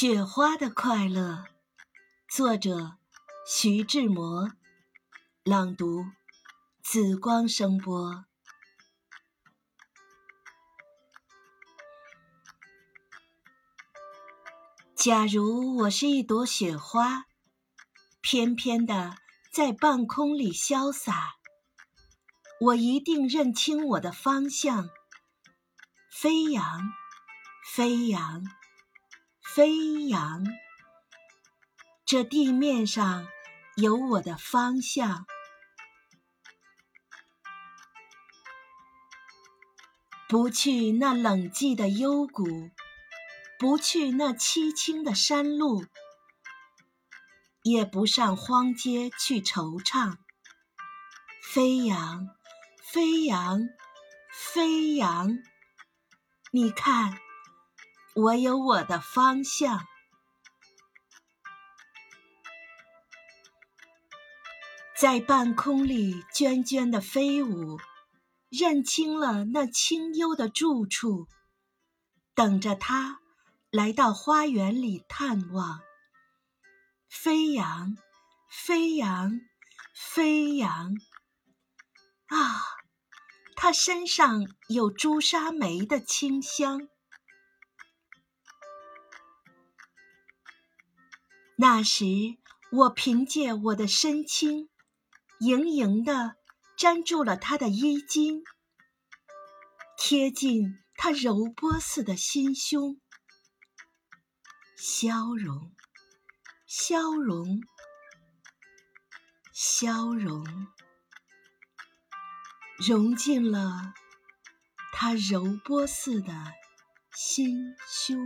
雪花的快乐，作者徐志摩，朗读紫光声波。假如我是一朵雪花，翩翩的在半空里潇洒，我一定认清我的方向，飞扬，飞扬。飞扬，这地面上有我的方向。不去那冷寂的幽谷，不去那凄清的山路，也不上荒街去惆怅。飞扬，飞扬，飞扬，你看。我有我的方向，在半空里涓涓的飞舞，认清了那清幽的住处，等着它来到花园里探望。飞扬，飞扬，飞扬，啊，它身上有朱砂梅的清香。那时，我凭借我的身轻，盈盈地粘住了他的衣襟，贴近他柔波似的心胸，消融，消融，消融，融进了他柔波似的心胸。